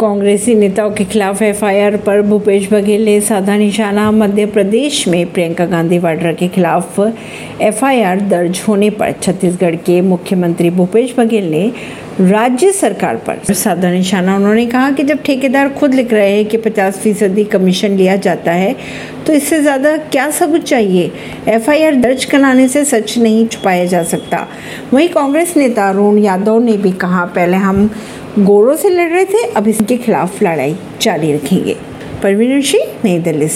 कांग्रेसी नेताओं के खिलाफ एफआईआर पर भूपेश बघेल ने साधा निशाना। मध्य प्रदेश में प्रियंका गांधी वाड्रा के खिलाफ एफआईआर दर्ज होने पर छत्तीसगढ़ के मुख्यमंत्री भूपेश बघेल ने राज्य सरकार पर साधा निशाना। उन्होंने कहा कि जब ठेकेदार खुद लिख रहे हैं कि 50 फ़ीसदी कमीशन लिया जाता है तो इससे ज़्यादा क्या सबूत चाहिए? एफआईआर दर्ज कराने से सच नहीं छुपाया जा सकता। वहीं कांग्रेस नेता अरुण यादव ने भी कहा, पहले हम गोरों से लड़ रहे थे, अब इसके खिलाफ लड़ाई जारी रखेंगे। परवीन सिंह नई दिल्ली से।